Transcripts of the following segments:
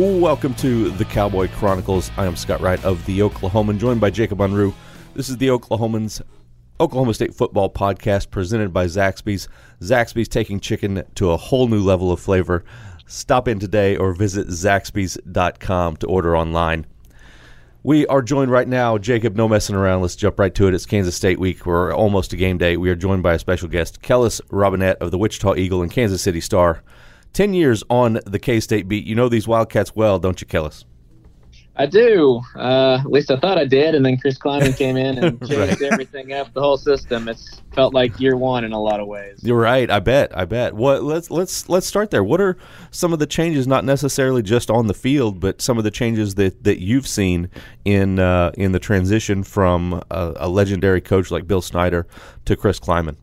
Welcome to the Cowboy Chronicles. I am Scott Wright of the Oklahoman, joined by Jacob Unruh. This is the Oklahomans Oklahoma State football podcast presented by Zaxby's. Zaxby's taking chicken to a whole new level of flavor. Stop in today or visit zaxby's.com to order online. We are joined right now, Jacob, no messing around. Let's jump right to it. It's Kansas State week. We're almost to game day. We are joined by a special guest, Kellis Robinett of the Wichita Eagle and Kansas City Star. 10 years on the K State beat. You know these Wildcats well, don't you, Kellis? I do. Uh, at least I thought I did. And then Chris Klieman came in and changed right. everything up, the whole system. It's felt like year one in a lot of ways. You're right. I bet. I bet. What? Let's let's let's start there. What are some of the changes, not necessarily just on the field, but some of the changes that, that you've seen in uh, in the transition from a, a, legendary coach like Bill Snyder to Chris Klieman?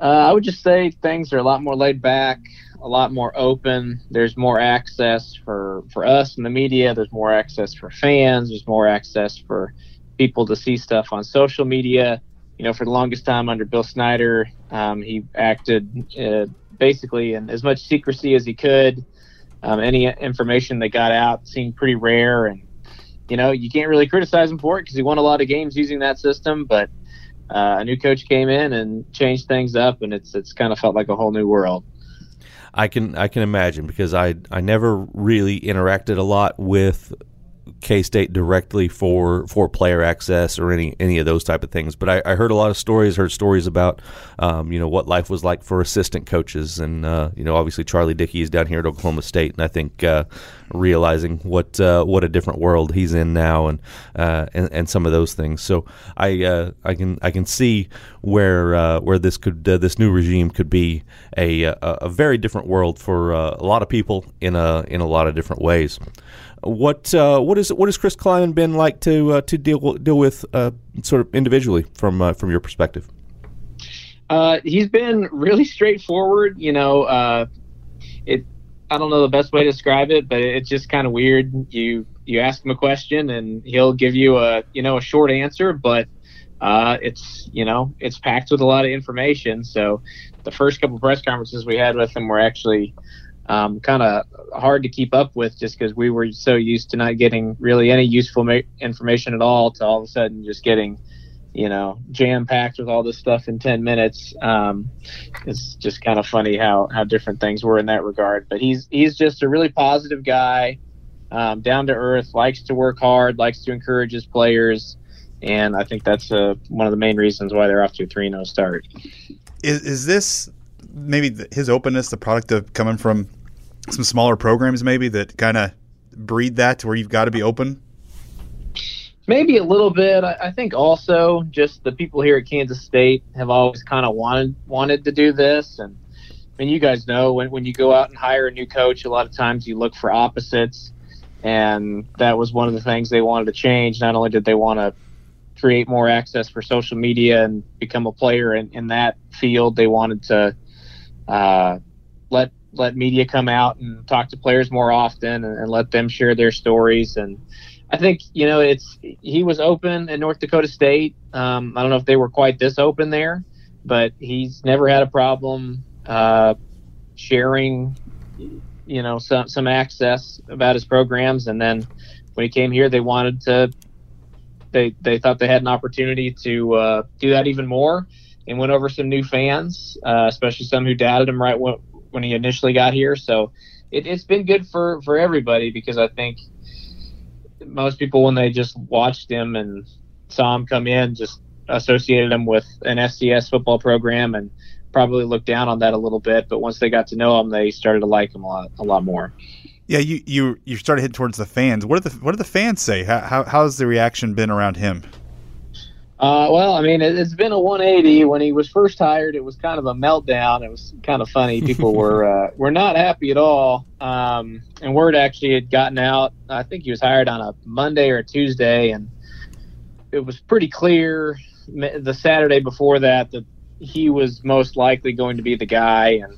Uh, I would just say things are a lot more laid back a lot more open. There's more access for for us in the media. There's more access for fans. There's more access for people to see stuff on social media. You know, for the longest time under Bill Snyder, um, he acted uh, basically in as much secrecy as he could. Um, any information that got out seemed pretty rare, and you know, you can't really criticize him for it because he won a lot of games using that system. But uh, a new coach came in and changed things up, and it's it's kind of felt like a whole new world. I can I can imagine because I I never really interacted a lot with K State directly for for player access or any any of those type of things. But I, I heard a lot of stories. Heard stories about um, you know what life was like for assistant coaches, and uh, you know obviously Charlie Dickey is down here at Oklahoma State, and I think uh, realizing what uh, what a different world he's in now, and uh, and, and some of those things. So I uh, I can I can see where uh, where this could this new regime could be a a, a very different world for a lot of people in a in a lot of different ways. What uh, what is what has Chris Klieman been like to uh, to deal deal with uh, sort of individually from uh, from your perspective? Uh, he's been really straightforward. You know, uh, it. I don't know the best way to describe it, but it's just kind of weird. You you ask him a question and he'll give you a you know a short answer, but it's you know it's packed with a lot of information. So the first couple press conferences we had with him were actually um, kind of hard to keep up with just because we were so used to not getting really any useful ma- information at all to all of a sudden just getting you know jam packed with all this stuff in 10 minutes. Um, it's just kind of funny how how different things were in that regard. But he's he's just a really positive guy um, down to earth likes to work hard likes to encourage his players. And i think that's uh, one of the main reasons why they're off to a 3-0 start. Is, is this maybe his openness the product of coming from some smaller programs maybe that kind of breed that to where you've got to be open? Maybe a little bit. I think also just the people here at Kansas State have always kind of wanted wanted to do this, and I mean, you guys know when when you go out and hire a new coach, a lot of times you look for opposites, and that was one of the things they wanted to change. Not only did they want to create more access for social media and become a player in, in that field, they wanted to uh, let let media come out and talk to players more often and, and, let them share their stories. And I think you know it's he was open at North Dakota State. Um, I don't know if they were quite this open there, but he's never had a problem uh, sharing you know some some access about his programs. And then when he came here, they wanted to. They, they thought they had an opportunity to uh, do that even more and went over some new fans, uh, especially some who doubted him right when, when he initially got here. So it, has been good for for everybody because I think most people when they just watched him and saw him come in just associated him with an FCS football program and probably looked down on that a little bit. But once they got to know him, they started to like him a lot a lot more. Yeah, you you you started heading towards the fans. What do the what do the fans say? How, how how's the reaction been around him? Uh, well, I mean, it, has been a 180. When he was first hired, it was kind of a meltdown. It was kind of funny. People were uh, were not happy at all. Um, and word actually had gotten out. I think he was hired on a Monday or a Tuesday, and it was pretty clear the Saturday before that that he was most likely going to be the guy. And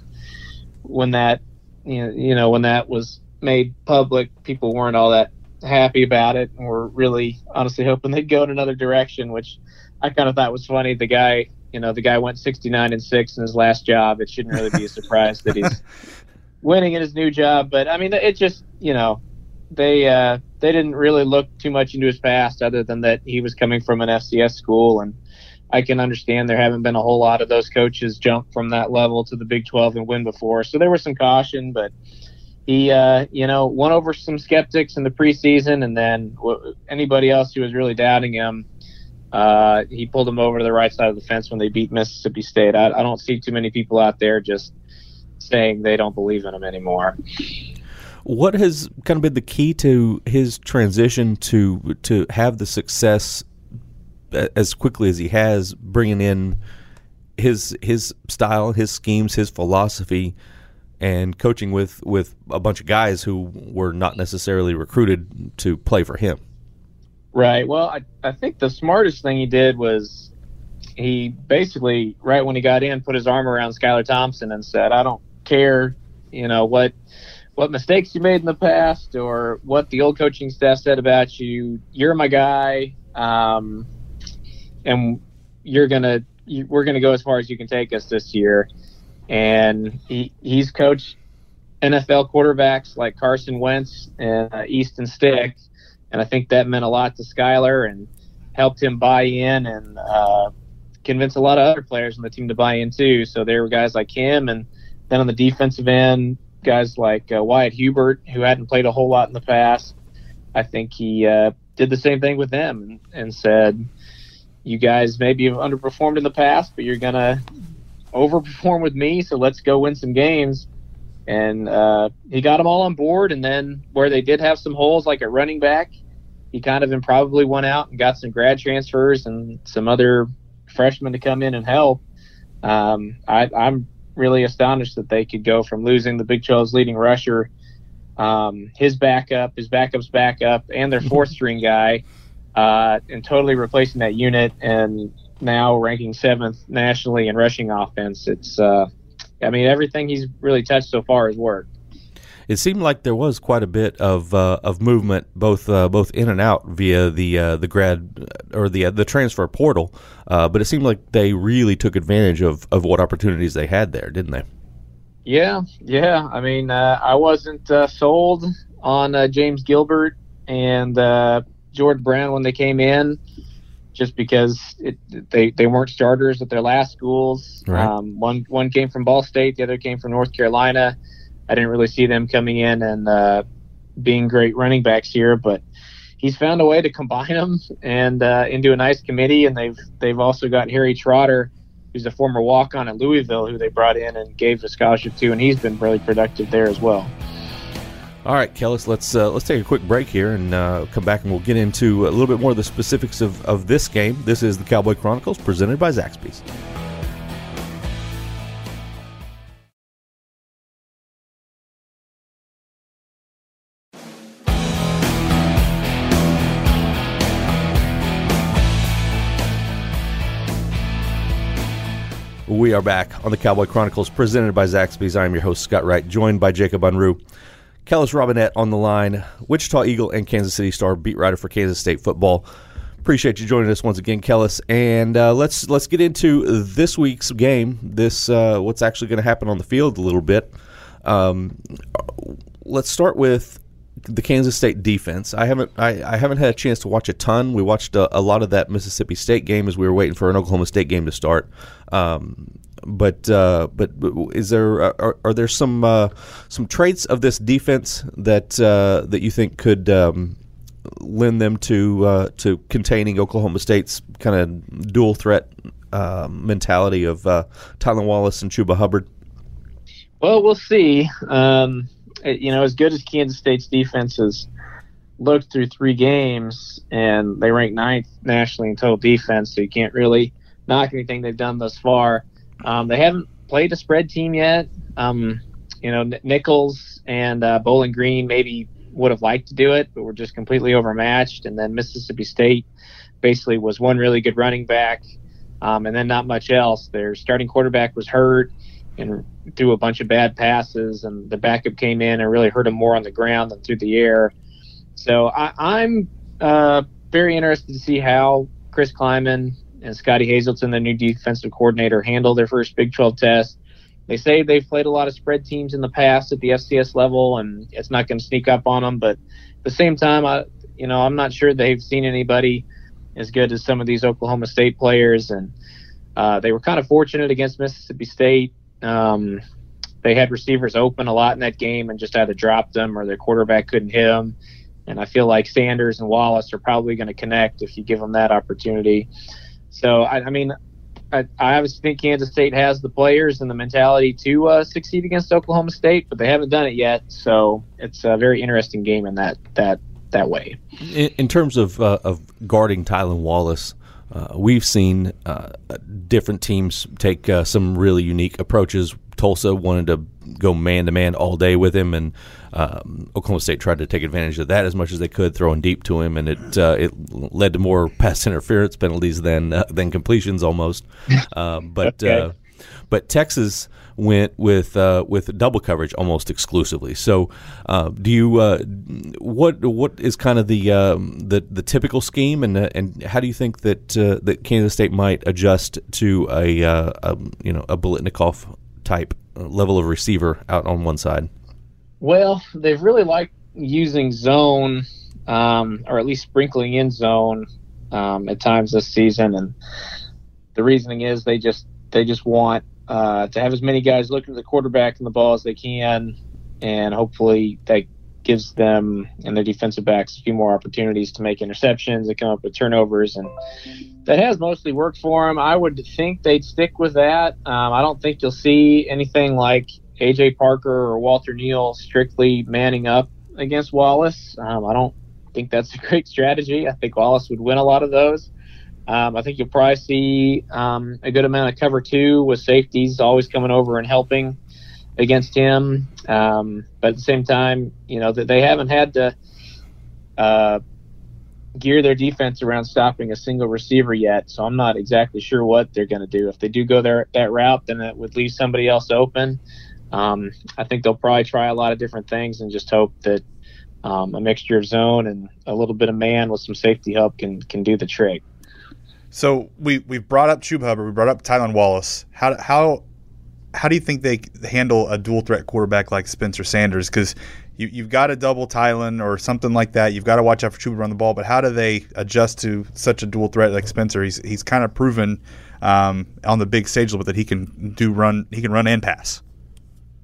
when that, you know, you know when that was made public, people weren't all that happy about it and were really honestly hoping they'd go in another direction, which I kind of thought was funny. The guy, you know, the guy went 69 and six in his last job. It shouldn't really be a surprise that he's winning in his new job. But I mean, it just you know they uh, they didn't really look too much into his past, other than that he was coming from an FCS school, and I can understand there haven't been a whole lot of those coaches jump from that level to the Big 12 and win before. So there was some caution, but he uh, you know won over some skeptics in the preseason, and then anybody else who was really doubting him. Uh, he pulled them over to the right side of the fence when they beat Mississippi State. I, I don't see too many people out there just saying they don't believe in him anymore. What has kind of been the key to his transition to to have the success as quickly as he has, bringing in his his style, his schemes, his philosophy, and coaching with with a bunch of guys who were not necessarily recruited to play for him? Right. Well, I I think the smartest thing he did was he basically right when he got in put his arm around Skylar Thompson and said, "I don't care, you know what." what mistakes you made in the past or what the old coaching staff said about you. You're my guy, um, and you're gonna you, we're gonna go as far as you can take us this year. And he he's coached NFL quarterbacks like Carson Wentz and uh, Easton Stick, and I think that meant a lot to Skylar and helped him buy in and uh, convince a lot of other players on the team to buy in too. So there were guys like him, and then on the defensive end, guys like uh, Wyatt Hubert, who hadn't played a whole lot in the past. I think he uh, did the same thing with them and, and said, "You guys maybe have underperformed in the past, but you're gonna overperform with me. So let's go win some games." And uh, he got them all on board. And then where they did have some holes, like at running back, he kind of improbably went out and got some grad transfers and some other freshmen to come in and help. Um, I, I'm really astonished that they could go from losing the Big 12's leading rusher, um, his backup, his backup's backup, and their fourth string guy, uh, and totally replacing that unit and now ranking seventh nationally in rushing offense. It's, uh, I mean, everything he's really touched so far has worked it seemed like there was quite a bit of uh, of movement, both uh, both in and out via the uh, the grad or the uh, the transfer portal. Uh, but it seemed like they really took advantage of, of what opportunities they had there, didn't they? Yeah, yeah. I mean, uh, I wasn't sold on James Gilbert and Jordan Brown when they came in, just because it, they they weren't starters at their last schools. Right. Um, one one came from Ball State, the other came from North Carolina. I didn't really see them coming in and uh, being great running backs here, but he's found a way to combine them and uh, into a nice committee. And they've they've also got Harry Trotter, who's a former walk on at Louisville, who they brought in and gave a scholarship to, and he's been really productive there as well. All right, Kellis, let's uh, let's take a quick break here and uh, come back and we'll get into a little bit more of the specifics of, of this game. This is the Cowboy Chronicles presented by Zaxby's. We are back on the Cowboy Chronicles presented by Zaxby's. I'm your host, Scott Wright, joined by Jacob Unruh. Kellis Robinett on the line, Wichita Eagle and Kansas City Star beat writer for Kansas State football. Appreciate you joining us once again, Kellis. And uh, let's let's get into this week's game. This uh, what's actually going to happen on the field a little bit. Um, let's start with the Kansas State defense. I haven't I, I haven't had a chance to watch a ton. We watched a, a, lot of that Mississippi State game as we were waiting for an Oklahoma State game to start. Um, but uh, but is there are, are there some uh, some traits of this defense that uh, that you think could um, lend them to uh, to containing Oklahoma State's kind of dual threat uh, mentality of uh, Tylan Wallace and Chuba Hubbard? Well, we'll see. Um, you know, as good as Kansas State's defense has looked through three games, and they rank ninth nationally in total defense, so you can't really knock anything they've done thus far. Um, they haven't played a spread team yet. Um, you know, Nicholls and uh, Bowling Green maybe would have liked to do it, but were just completely overmatched. And then Mississippi State basically was one really good running back, um, and then not much else. Their starting quarterback was hurt and threw a bunch of bad passes, and the backup came in and really hurt him more on the ground than through the air. So I, am uh, very interested to see how Chris Klieman and Scottie Hazelton, the new defensive coordinator, handle their first Big 12 test. they say they've played a lot of spread teams in the past at the FCS level, and it's not going to sneak up on them. But at the same time, I you know I'm not sure they've seen anybody as good as some of these Oklahoma State players, and uh, they were kind of fortunate against Mississippi State. Um, they had receivers open a lot in that game and just either dropped them or their quarterback couldn't hit them. And I feel like Sanders and Wallace are probably going to connect if you give them that opportunity. So, I, I mean, I, I, obviously think Kansas State has the players and the mentality to uh, succeed against Oklahoma State, but they haven't done it yet. So it's a very interesting game in that that that way. In, in terms of uh, of guarding Tylan Wallace, uh, we've seen uh, different teams take uh, some really unique approaches. Tulsa wanted to go man to man all day with him, and um, Oklahoma State tried to take advantage of that as much as they could, throwing deep to him, and it uh, it led to more pass interference penalties than uh, than completions almost. but okay. but Texas went with uh, with double coverage almost exclusively. So, uh, do you uh, what what is kind of the um, the the typical scheme, and uh, and how do you think that uh, that Kansas State might adjust to a, uh, a you know a Biletnikoff type level of receiver out on one side? Well, they've really liked using zone, um, or at least sprinkling in zone um, at times this season, and the reasoning is they just they just want uh, to have as many guys looking at the quarterback and the ball as they can, and hopefully that gives them and their defensive backs a few more opportunities to make interceptions and come up with turnovers, and that has mostly worked for them. I would think they'd stick with that. Um, I don't think you'll see anything like AJ Parker or Walter Neil strictly manning up against Wallace. Um, I don't think that's a great strategy. I think Wallace would win a lot of those. Um, I think you'll probably see um, a good amount of cover two with safeties always coming over and helping against him. Um, but at the same time, you know that they haven't had to uh, gear their defense around stopping a single receiver yet. So I'm not exactly sure what they're going to do. If they do go there that route, then it would leave somebody else open. Um, I think they'll probably try a lot of different things and just hope that um, a mixture of zone and a little bit of man with some safety help can can do the trick. So we we've brought up Chuba Hubbard, we brought up Tylan Wallace. How how how do you think they handle a dual threat quarterback like Spencer Sanders? Because you, you've got to double Tylan or something like that. You've got to watch out for Chuba run the ball. But how do they adjust to such a dual threat like Spencer? He's he's kind of proven um, on the big stage a little bit that he can do run he can run and pass.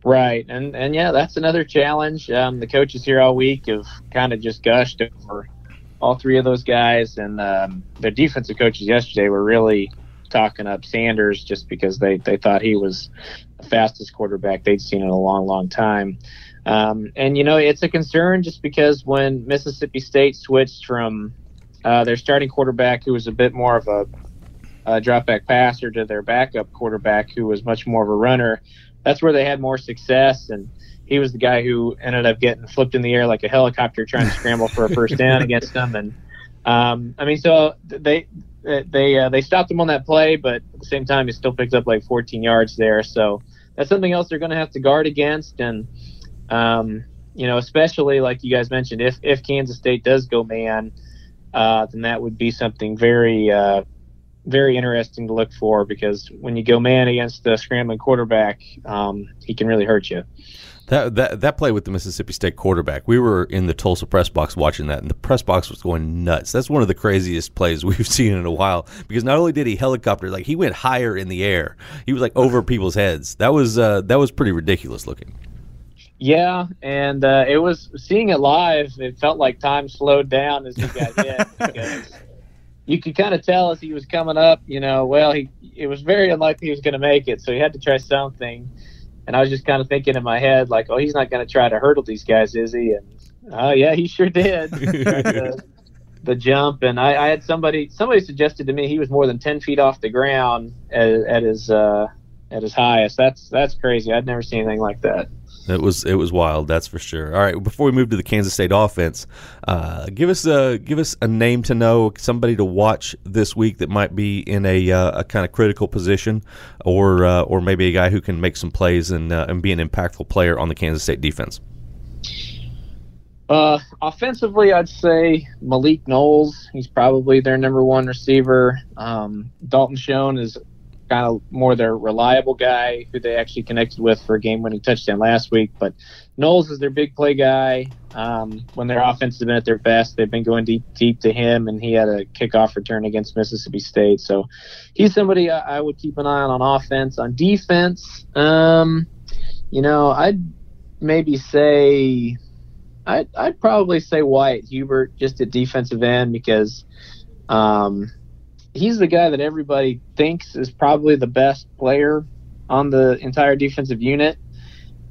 Right, and and yeah, that's another challenge. Um, the coaches here all week have kind of just gushed over all three of those guys, and um, their defensive coaches yesterday were really talking up Sanders just because they, they thought he was the fastest quarterback they'd seen in a long, long time. Um, and, you know, it's a concern just because when Mississippi State switched from uh, their starting quarterback, who was a bit more of a, a drop back passer, to their backup quarterback, who was much more of a runner, that's where they had more success. And he was the guy who ended up getting flipped in the air like a helicopter trying to scramble for a first down against them. And um, I mean, so they they uh, they stopped him on that play, but at the same time, he still picked up like 14 yards there. So that's something else they're going to have to guard against. And um, you know, especially like you guys mentioned, if if Kansas State does go man, uh, then that would be something very uh, very interesting to look for because when you go man against the scrambling quarterback, um, he can really hurt you. That, that that play with the Mississippi State quarterback, we were in the Tulsa press box watching that, and the press box was going nuts. That's one of the craziest plays we've seen in a while because not only did he helicopter, like he went higher in the air, he was like over people's heads. That was uh, that was pretty ridiculous looking. Yeah, and uh, it was seeing it live. It felt like time slowed down as he got hit because you could kind of tell as he was coming up. You know, well, he it was very unlikely he was going to make it, so he had to try something and I was just kind of thinking in my head, like, oh, he's not going to try to hurdle these guys, is he? And oh, yeah, he sure did. the, the, jump, and I, I, had somebody somebody suggested to me he was more than ten feet off the ground at, at his uh, at his highest. That's that's crazy. I'd never seen anything like that. It was it was wild, that's for sure. All right, before we move to the Kansas State offense, uh, give us a give us a name to know, somebody to watch this week that might be in a uh, a kind of critical position, or uh, or maybe a guy who can make some plays and uh, and be an impactful player on the Kansas State defense. Uh, offensively, I'd say Malik Knowles. He's probably their number one receiver. Um, Dalton Schoen is kind of more their reliable guy who they actually connected with for a game-winning touchdown last week. But Knowles is their big play guy. Um, when their offense has been at their best, they've been going deep, deep to him, and he had a kickoff return against Mississippi State. So he's somebody I, I would keep an eye on on offense. On defense, um, you know, I'd maybe say I'd, I'd probably say Wyatt Hubert just at defensive end because um, he's the guy that everybody thinks is probably the best player on the entire defensive unit.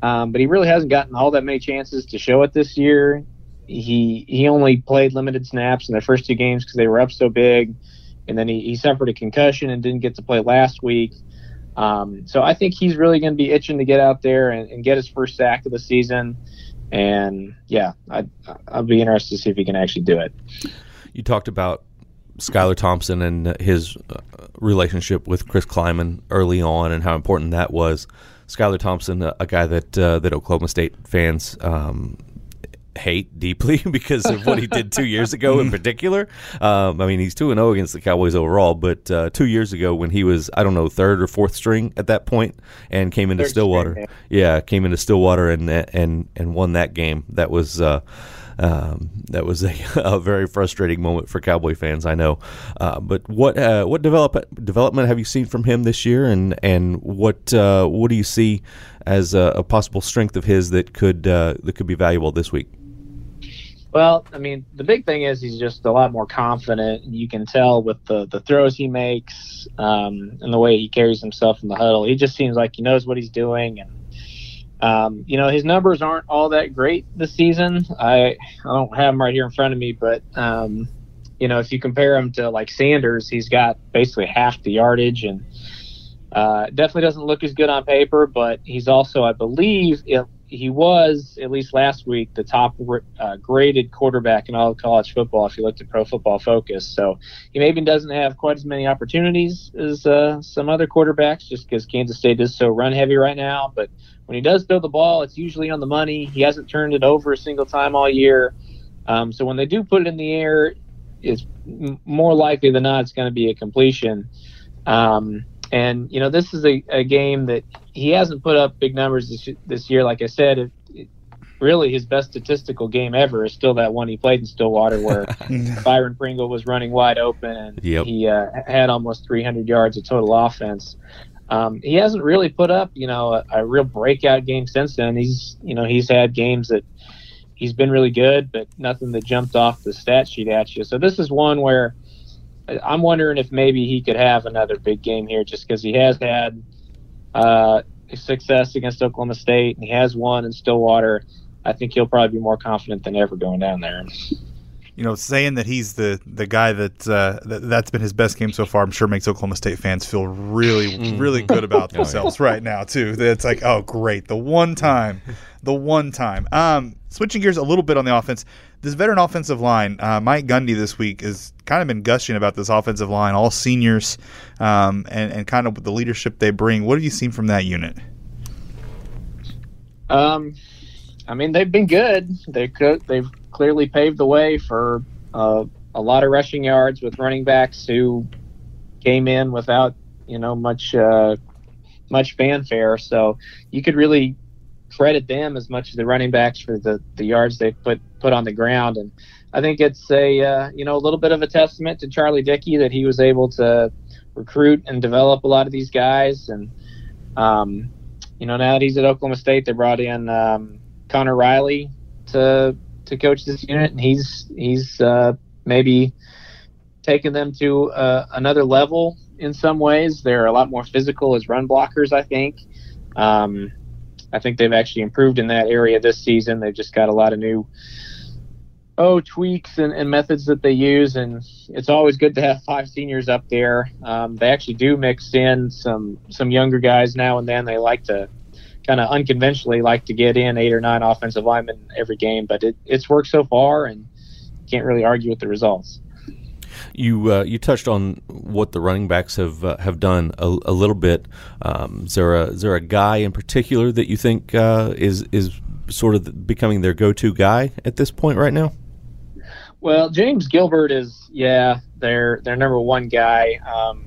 Um, but he really hasn't gotten all that many chances to show it this year. He he only played limited snaps in their first two games because they were up so big, and then he, he suffered a concussion and didn't get to play last week. Um, so I think he's really going to be itching to get out there and, and, get his first sack of the season. And yeah, I'd, I'll be interested to see if he can actually do it. You talked about Skylar Thompson and his uh, relationship with Chris Klieman early on and how important that was. Skylar Thompson, a, a guy that uh, that Oklahoma State fans um, hate deeply because of what he did two years ago in particular. Um, I mean, he's 2 0 against the Cowboys overall, but uh, two years ago when he was, I don't know, third or fourth string at that point and came into third Stillwater. String, yeah. yeah. came into Stillwater and and and won that game. That was. Uh, um, that was a, a, very frustrating moment for Cowboy fans, I know. Uh, but what uh, what develop, development have you seen from him this year, and and what uh, what do you see as a, a, possible strength of his that could uh, that could be valuable this week? Well, I mean, the big thing is he's just a lot more confident, you can tell with the the throws he makes um, and the way he carries himself in the huddle. He just seems like he knows what he's doing, and um, you know, his numbers aren't all that great this season. I I don't have them right here in front of me, but um, you know, if you compare him to like Sanders, he's got basically half the yardage and uh, definitely doesn't look as good on paper. But he's also, I believe, it, he was at least last week the top uh, graded quarterback in all of college football if you looked at Pro Football Focus. So he maybe doesn't have quite as many opportunities as uh, some other quarterbacks, just because Kansas State is so run heavy right now. But when he does throw the ball, it's usually on the money. He hasn't turned it over a single time all year. Um, so when they do put it in the air, it's more likely than not it's going to be a completion. Um, and you know, this is a, a, game that he hasn't put up big numbers this, this year. Like I said, it, it, really his best statistical game ever is still that one he played in Stillwater, where Byron Pringle was running wide open and yep. he uh, had almost 300 yards of total offense. Um, he hasn't really put up, you know, a, a, real breakout game since then. He's, you know, he's had games that he's been really good, but nothing that jumped off the stat sheet at you. So this is one where I'm wondering if maybe he could have another big game here, just because he has had uh, success against Oklahoma State and he has won in Stillwater. I think he'll probably be more confident than ever going down there you know, saying that he's the the guy that, uh, that that's been his best game so far, I'm sure makes Oklahoma State fans feel really, mm. really good about themselves oh, yeah. right now too. It's like, oh, great, the one time, the one time. Um, switching gears a little bit on the offense, this veteran offensive line, uh, Mike Gundy this week has kind of been gushing about this offensive line, all seniors, um, and and kind of the leadership they bring. What have you seen from that unit? Um, I mean, they've been good. They could, they've clearly paved the way for uh, a lot of rushing yards with running backs who came in without you know much uh, much fanfare. So you could really credit them as much as the running backs for the, the yards they put put on the ground. And I think it's a uh, you know a little bit of a testament to Charlie Dickey that he was able to recruit and develop a lot of these guys. And um, you know now that he's at Oklahoma State, they brought in um, Conor Riley to to coach this unit, and he's he's uh, maybe taken them to uh, another level in some ways. They're a lot more physical as run blockers, I think. Um, I think they've actually improved in that area this season. They've just got a lot of new oh tweaks and, and methods that they use, and it's always good to have five seniors up there. Um, they actually do mix in some some younger guys now and then. They like to kind of unconventionally like to get in eight or nine offensive linemen every game, but it, it's worked so far, and can't really argue with the results. You uh, you touched on what the running backs have uh, have done a, a little bit. Um, is there a is there a guy in particular that you think uh, is is sort of becoming their go to guy at this point right now? Well, James Gilbert is yeah their their number one guy. Um,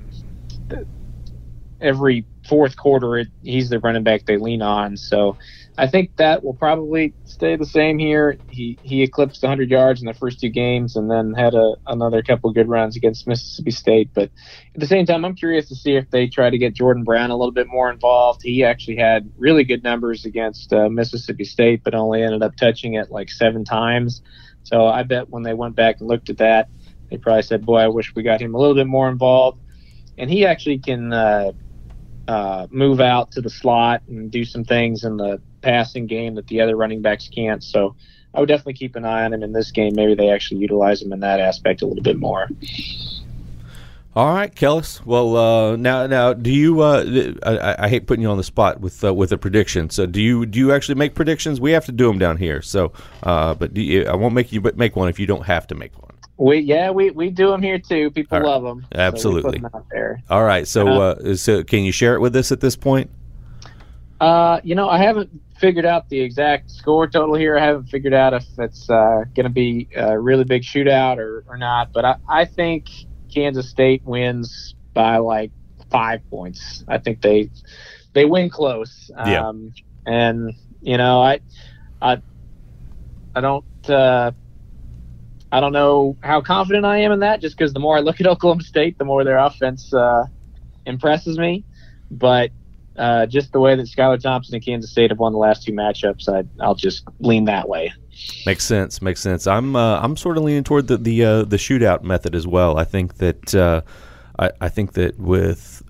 every fourth quarter, it, he's the running back they lean on. So I think that will probably stay the same here. He he eclipsed 100 yards in the first two games, and then had a, another couple good runs against Mississippi State. But at the same time, I'm curious to see if they try to get Jordan Brown a little bit more involved. He actually had really good numbers against uh, Mississippi State, but only ended up touching it like seven times. So I bet when they went back and looked at that, they probably said, "Boy, I wish we got him a little bit more involved." And he actually can. Uh, uh, move out to the slot and do some things in the passing game that the other running backs can't. So I would definitely keep an eye on him in this game. Maybe they actually utilize him in that aspect a little bit more. All right, Kellis. Well, uh, now, now, do you? Uh, I, I, hate putting you on the spot with uh, with a prediction. So, do you do you actually make predictions? We have to do them down here. So, uh, but you, I won't make you make one if you don't have to make one. We yeah we, we do them here too. People right. love them. Absolutely. So there. All right. So uh, so can you share it with us at this point? Uh, you know, I haven't figured out the exact score total here. I haven't figured out if it's uh, going to be a really big shootout or, or not. But I, I think Kansas State wins by like five points. I think they they win close. Yeah. Um, and you know, I I I don't uh, I don't know how confident I am in that. Just because the more I look at Oklahoma State, the more their offense uh, impresses me. But uh, just the way that Skylar Thompson and Kansas State have won the last two matchups, I, will just lean that way. Makes sense. Makes sense. I'm uh, I'm sort of leaning toward the the uh, the shootout method as well. I think that uh, I, I think that with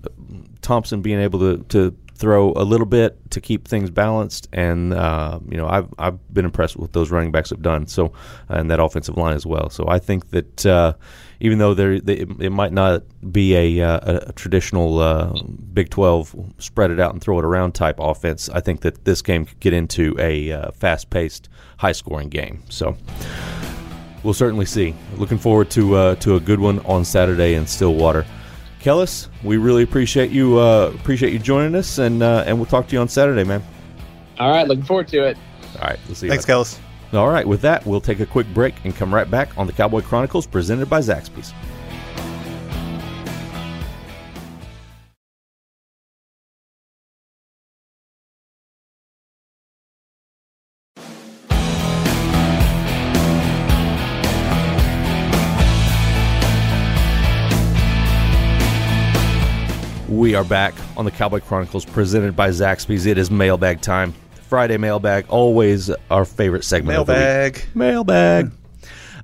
Thompson being able to, to throw a little bit to keep things balanced. And uh, you know, I've I've been impressed with those running backs have done so, and that offensive line as well. So I think that uh, even though there they, it might not be a, uh, a traditional uh, Big Twelve spread it out and throw it around type offense, I think that this game could get into a uh, fast paced, high scoring game. So. We'll certainly see. Looking forward to uh, to a good one on Saturday in Stillwater. Kellis, we really appreciate you uh, appreciate you joining us, and uh, and we'll talk to you on Saturday, man. All right, looking forward to it. All right, we'll see you. Thanks, Kellis. All right, with that, we'll take a quick break and come right back on the Cowboy Chronicles presented by Zaxby's. We are back on the Cowboy Chronicles presented by Zaxby's. It is mailbag time. Friday mailbag, always our favorite segment mailbag. of the week. Mailbag.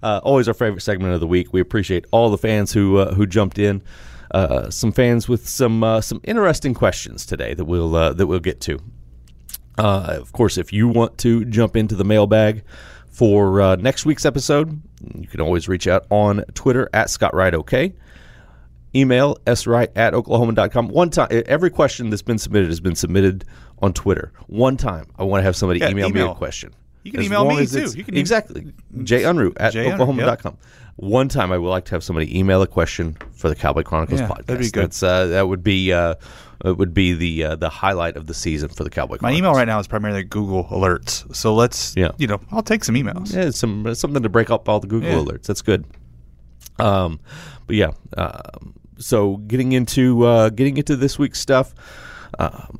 Uh, always our favorite segment of the week. We appreciate all the fans who uh, who jumped in. Uh, some fans with some uh, some interesting questions today that we'll uh, that we'll get to. Uh, of course, if you want to jump into the mailbag for next week's episode, you can always reach out on Twitter at Scott Wright OK email swright at oklahoma.com. One time, every question that's been submitted has been submitted on Twitter. One time, I want to have somebody yeah, email, email, me a question. You can as email me too. You can exactly. Jay Unruh at Jay oklahoma.com. Yep. One time, I would like to have somebody email a question for the Cowboy Chronicles yeah, podcast. That'd be good. Uh, that would be uh, it would be the uh, the highlight of the season for the Cowboy. My email right now is primarily Google alerts. So let's, yeah. you know, I'll take some emails. Yeah, some something to break up all the Google yeah. alerts. That's good. Um, but yeah, um, so getting into uh, getting into this week's stuff. Um,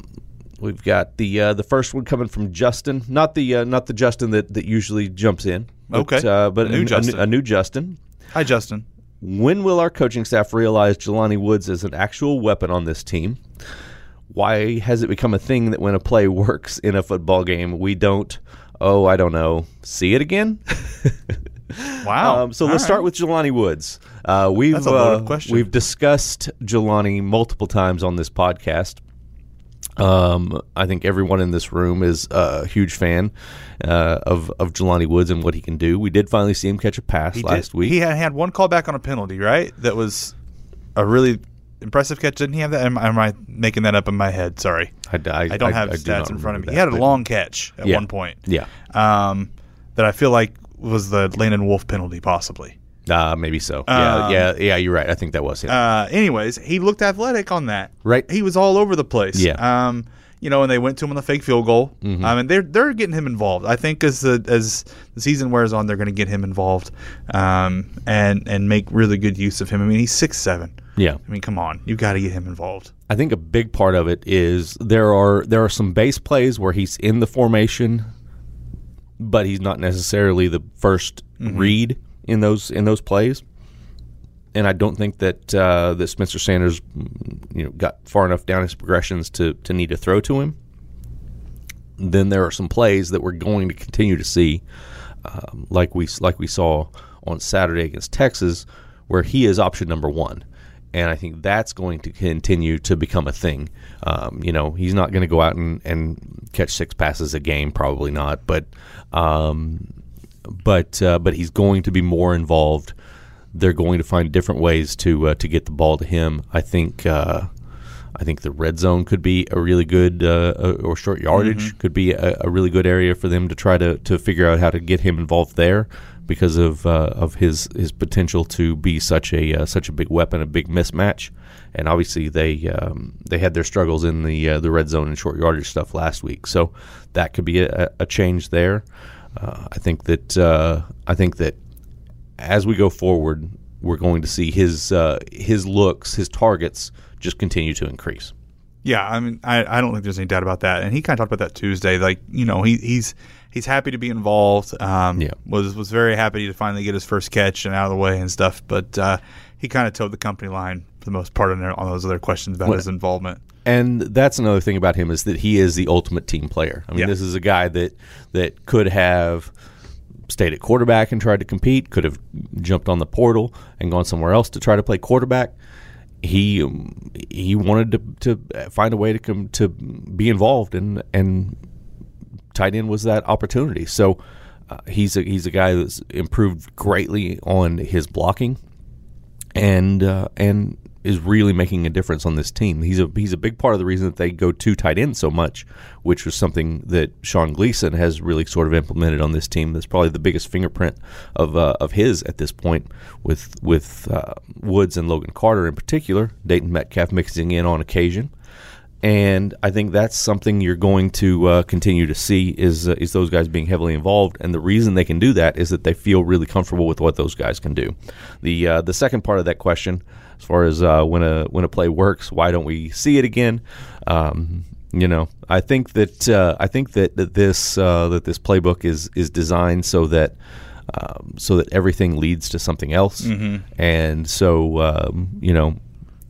we've got the uh, the first one coming from Justin, not the uh, not the Justin that, that usually jumps in. But, okay, uh, but a new, a, a, new Justin. Hi, Justin. When will our coaching staff realize Jelani Woods is an actual weapon on this team? Why has it become a thing that when a play works in a football game, we don't? Oh, I don't know. See it again? Wow. Um, so All let's right. start with Jelani Woods. Uh, we've uh, we've discussed Jelani multiple times on this podcast. Um, I think everyone in this room is a huge fan uh, of of Jelani Woods and what he can do. We did finally see him catch a pass he last did. week. He had, had one call back on a penalty, right? That was a really impressive catch. Didn't he have that? Am, am I making that up in my head? Sorry, I, I, I don't I, have stats in front of me. That, he had a long catch at yeah. one point. Yeah, um, that I feel like was the Landon Wolf penalty, possibly. Uh, maybe so. Yeah, Um, yeah, yeah. You're right. I think that was him. Uh, anyways, he looked athletic on that. Right. He was all over the place. Yeah. Um, you know, and they went to him on the fake field goal. Mhm. Um, and they're they're getting him involved. I think as the as the season wears on, they're going to get him involved, um, and and make really good use of him. I mean, he's six seven. Yeah. I mean, come on, you've got to get him involved. I think a big part of it is there are there are some base plays where he's in the formation, but he's not necessarily the 1st read in those in those plays. And I don't think that uh, that Spencer Sanders, you know, got far enough down his progressions to to need to throw to him. Then there are some plays that we're going to continue to see, um, like we like we saw on Saturday against Texas, where he is option number one and I think that's going to continue to become a thing. Um, you know, he's not going to go out and, and catch six passes a game, probably not, but um, but uh, but he's going to be more involved. They're going to find different ways to uh, to get the ball to him. I think. Uh, I think the red zone could be a really good, uh, or short yardage could be a, a really good area for them to try to, to figure out how to get him involved there because of uh, of his his potential to be such a uh, such a big weapon, a big mismatch. And obviously they um, they had their struggles in the uh, the red zone and short yardage stuff last week, so that could be a, a change there. Uh, I think that uh, I think that as we go forward, we're going to see his uh, his looks, his targets just continue to increase. Yeah, I mean, I, I don't think there's any doubt about that. And he kind of talked about that Tuesday. Like, you know, he, he's he's happy to be involved. Um, Yeah. was was very happy to finally get his first catch and out of the way and stuff. But uh, he kind of toed the company line for the most part on, on those other questions about Well- his involvement. And that's another thing about him is that he is the ultimate team player. I mean, Yeah. this is a guy that that could have stayed at quarterback and tried to compete, could have jumped on the portal and gone somewhere else to try to play quarterback. He um, he wanted to, to find a way to come to be involved and and tight end was that opportunity. So uh, he's a he's a guy that's improved greatly on his blocking and uh, and is really making a difference on this team. He's a he's a big part of the reason that they go two tight ends so much, which was something that Sean Gleeson has really sort of implemented on this team. That's probably the biggest fingerprint of uh, of his at this point, with with uh, Woods and Logan Carter in particular. Dayton Metcalf mixing in on occasion. And I think that's something you're going to uh, continue to see is uh, is those guys being heavily involved, and the reason they can do that is that they feel really comfortable with what those guys can do. The uh, the second part of that question, as far as uh, when a when a play works, why don't we see it again? Um, you know, I think that uh, I think that, that this uh, that this playbook is is designed so that um, so that everything leads to something else, and so um, you know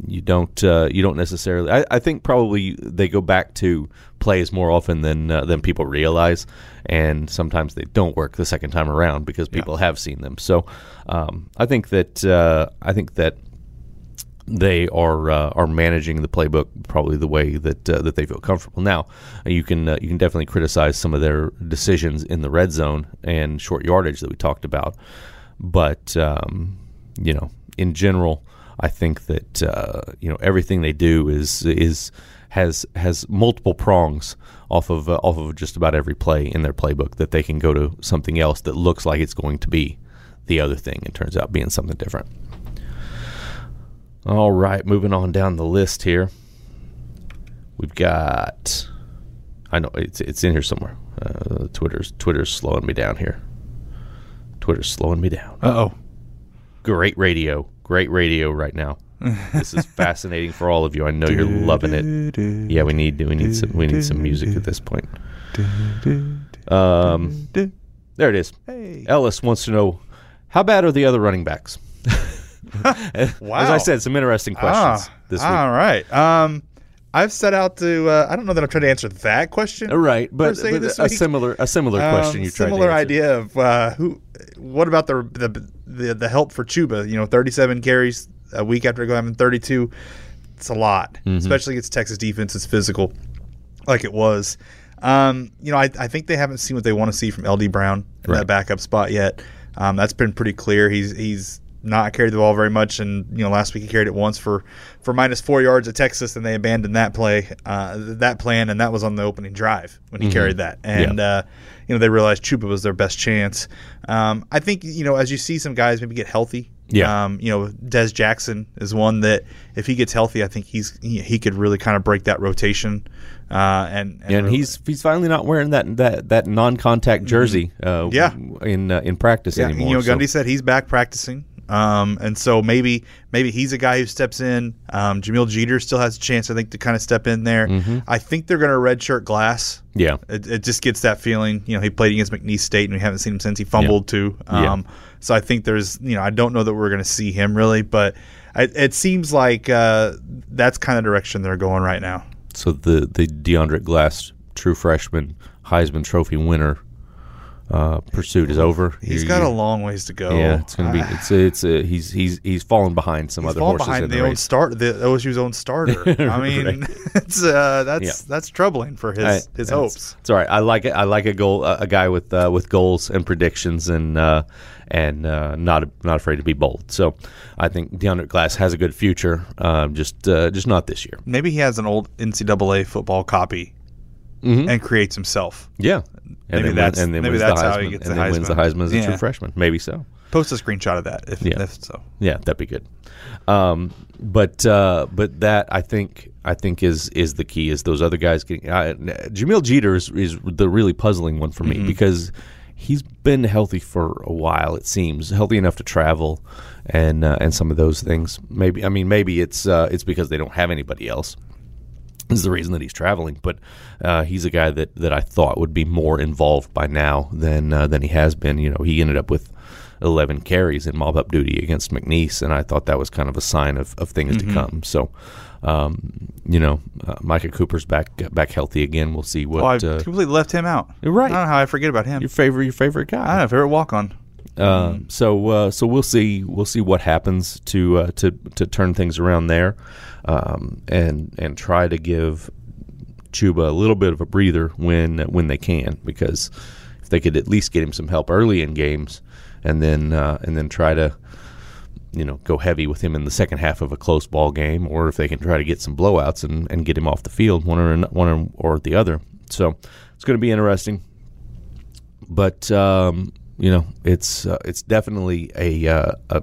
you don't uh, you don't necessarily. I, I think probably they go back to plays more often than uh, than people realize, and sometimes they don't work the second time around because people have seen them. So um, I think that uh, I think that they are uh, are managing the playbook probably the way that uh, that they feel comfortable. Now, you can uh, you can definitely criticize some of their decisions in the red zone and short yardage that we talked about, but um, you know, in general, I think that uh, you know everything they do is is has has multiple prongs off of uh, off of just about every play in their playbook that they can go to something else that looks like it's going to be the other thing and turns out being something different. All right, moving on down the list here. We've got. I know it's it's in here somewhere. Uh, Twitter's Twitter's slowing me down here. Twitter's slowing me down. Uh oh. Great radio, great radio right now. this is fascinating for all of you. I know you're loving it. Yeah, we need we need some we need some music at this point. Um, there it is. Hey. Ellis wants to know how bad are the other running backs? As I said, some interesting questions Ah, this week. All right. Um, I've set out to. Uh, I don't know that I'm trying to answer that question. Uh, Right, but, but a similar a similar question Um, you tried similar idea of uh, who. What about the, the the the help for Chuba? You know, 37 carries a week after going having 32. It's a lot, Mm-hmm. especially against Texas defense. It's physical, like it was. Um, you know, I, I think they haven't seen what they want to see from LD Brown in Right. that backup spot yet. Um, that's been pretty clear. He's he's not carried the ball very much, and you know, last week he carried it once for for minus four yards at Texas, and they abandoned that play, uh, that plan, and that was on the opening drive when he carried that, and uh, you know they realized Chuba was their best chance. Um, I think you know as you see some guys maybe get healthy. Yeah. Um, you know, Dez Jackson is one that if he gets healthy, I think he's he, he could really kind of break that rotation. Uh, and and, and he's he's finally not wearing that that that non-contact jersey. Uh, Yeah. in uh, in practice yeah, anymore. you know, so- Gundy said he's back practicing. Um, and so maybe maybe he's a guy who steps in. Um, Jahmyl Jeter still has a chance, I think, to kind of step in there. Mm-hmm. I think they're going to redshirt Glass. Yeah. It, it just gets that feeling. You know, he played against McNeese State, and we haven't seen him since he fumbled too. Yeah. Um, So I think there's, you know, I don't know that we're going to see him really, but it, it seems like uh, that's kind of direction they're going right now. So the the DeAndre Glass, true freshman Heisman Trophy winner, uh, pursuit is over. He's You- got a long ways to go. Yeah, it's gonna be. It's it's uh, he's he's he's fallen behind some he's other horses behind in the the own start, the OSU's own starter. I mean, Right. it's uh, that's Yeah. that's troubling for his I- his hopes. It's all right. I like it. I like a goal, a a guy with uh, with goals and predictions, and uh, and uh, not not afraid to be bold. So I think Deondrick Glass has a good future. Um, just uh, just not this year. Maybe he has an old NCAA football copy and creates himself. Yeah, and Maybe then, that's- and then maybe that's the how he gets and the then wins the Heisman. Heisman as a Yeah. true freshman. Maybe so. Post a screenshot of that if, Yeah. if so. Yeah, that'd be good. Um, but uh, but that I think I think is is the key. Is those other guys getting uh, Jahmyl Jeter is, is the really puzzling one for me because he's been healthy for a while. It seems healthy enough to travel and uh, and some of those things. Maybe I mean maybe it's uh, it's because they don't have anybody else. Is the reason that he's traveling, but uh, he's a guy that, that I thought would be more involved by now than uh, than he has been. You know, he ended up with 11 carries in mob up duty against McNeese, and I thought that was kind of a sign of, of things to come. So, um, you know, uh, Micah Cooper's back back healthy again. We'll see what Oh, I uh, completely left him out. Right. I don't know how I forget about him. your favorite your favorite I guy. don't know, favorite walk on. Uh, so uh, so we'll see we'll see what happens to uh, to to turn things around there, um, and and try to give Chuba a little bit of a breather when when they can because if they could at least get him some help early in games, and then uh, and then try to you know go heavy with him in the second half of a close ball game, or if they can try to get some blowouts and, and get him off the field, one or one or the other. So it's going to be interesting but um, you know, it's uh, it's definitely a uh, a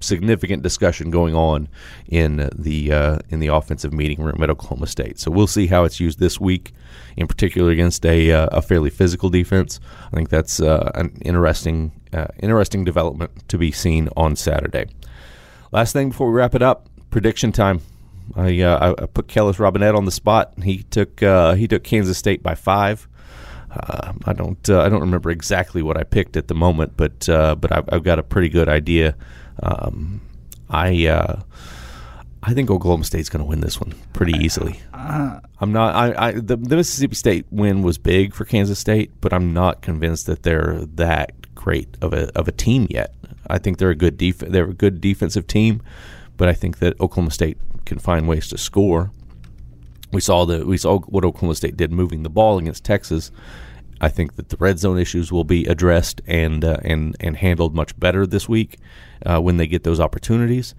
significant discussion going on in the uh, in the offensive meeting room at Oklahoma State. So we'll see how it's used this week, in particular against a uh, a fairly physical defense. I think that's uh, an interesting uh, interesting development to be seen on Saturday. Last thing before we wrap it up, prediction time. I uh, I- put Kellis Robinett on the spot. He took uh, he took Kansas State by five. Uh, I don't uh, I don't remember exactly what I picked at the moment, but uh, but I've, I've got a pretty good idea. Um, I uh, I think Oklahoma State's going to win this one pretty easily. I'm not. I, I the, the Mississippi State win was big for Kansas State, but I'm not convinced that they're that great of a of a team yet. I think they're a good def- they're a good defensive team, but I think that Oklahoma State can find ways to score. We saw the we saw what Oklahoma State did moving the ball against Texas. I think that the red zone issues will be addressed and uh, and and handled much better this week uh, when they get those opportunities.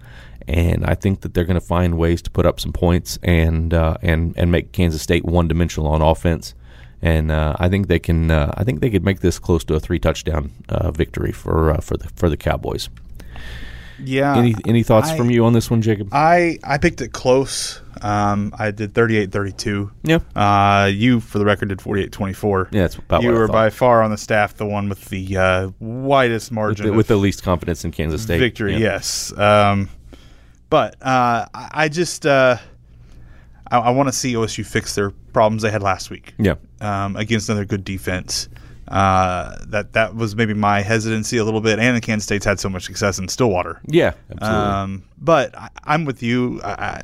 And I think that they're going to find ways to put up some points and uh, and and make Kansas State one dimensional on offense. And uh, I think they can. Uh, I think they could make this close to a three touchdown uh, victory for uh, for the for the Cowboys. Yeah. Any any thoughts I- from you on this one, Jacob? I I picked it close. Um, I did 38-32. yeah, Uh, you, for the record, did 48-24. yeah, that's about you were by far on the staff the one with the uh, widest with margin the, with the least confidence in Kansas State victory. Yeah. Yes, um, but uh, I, just uh, I, I want to see OSU fix their problems they had last week Yeah. um, against another good defense. Uh, that that was maybe my hesitancy a little bit, and the Kansas State's had so much success in Stillwater. Yeah, absolutely. Um, but I, I'm with you. I,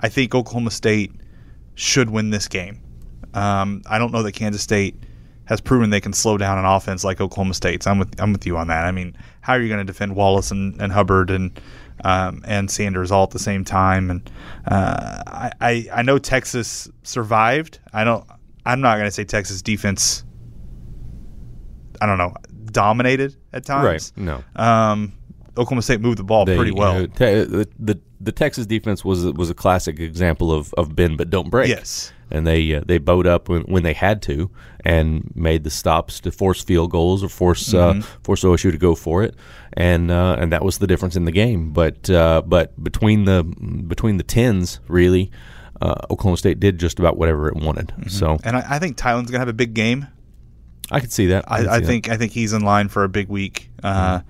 I, think Oklahoma State should win this game. Um, I don't know that Kansas State has proven they can slow down an offense like Oklahoma State's. I'm with I'm with you on that. I mean, how are you going to defend Wallace and, and Hubbard and um, and Sanders all at the same time? And uh, I, I I know Texas survived. I don't. I'm not going to say Texas defense. I don't know dominated at times. right. No. Um, Oklahoma State moved the ball They, pretty well. uh, te- the, the the Texas defense was was a classic example of, of bend but don't break. Yes. and they uh, they bowed up when, when they had to and made the stops to force field goals or force Mm-hmm. uh, force OSU to go for it, and uh, and that was the difference in the game. But uh, but between the between the tens, really, uh, Oklahoma State did just about whatever it wanted. Mm-hmm. So And I, I think Tylan's gonna have a big game. I could see that. I, see I that. think I think he's in line for a big week. Uh,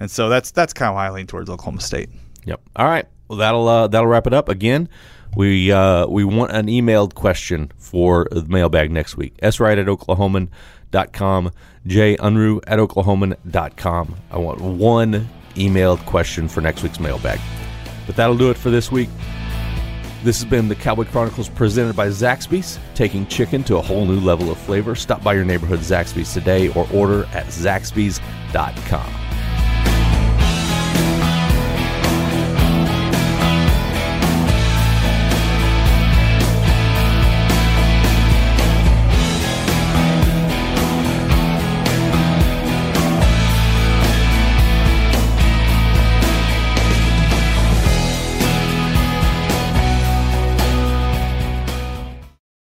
And so that's that's kind of why I lean towards Oklahoma State. Yep. All right. Well, that'll uh, that'll wrap it up. Again, we uh, we want an emailed question for the mailbag next week. swright at oklahoman.com, junru at oklahoman.com. I want one emailed question for next week's mailbag. But that'll do it for this week. This has been the Cowboy Chronicles presented by Zaxby's, taking chicken to a whole new level of flavor. Stop by your neighborhood Zaxby's today or order at zaxby's.com.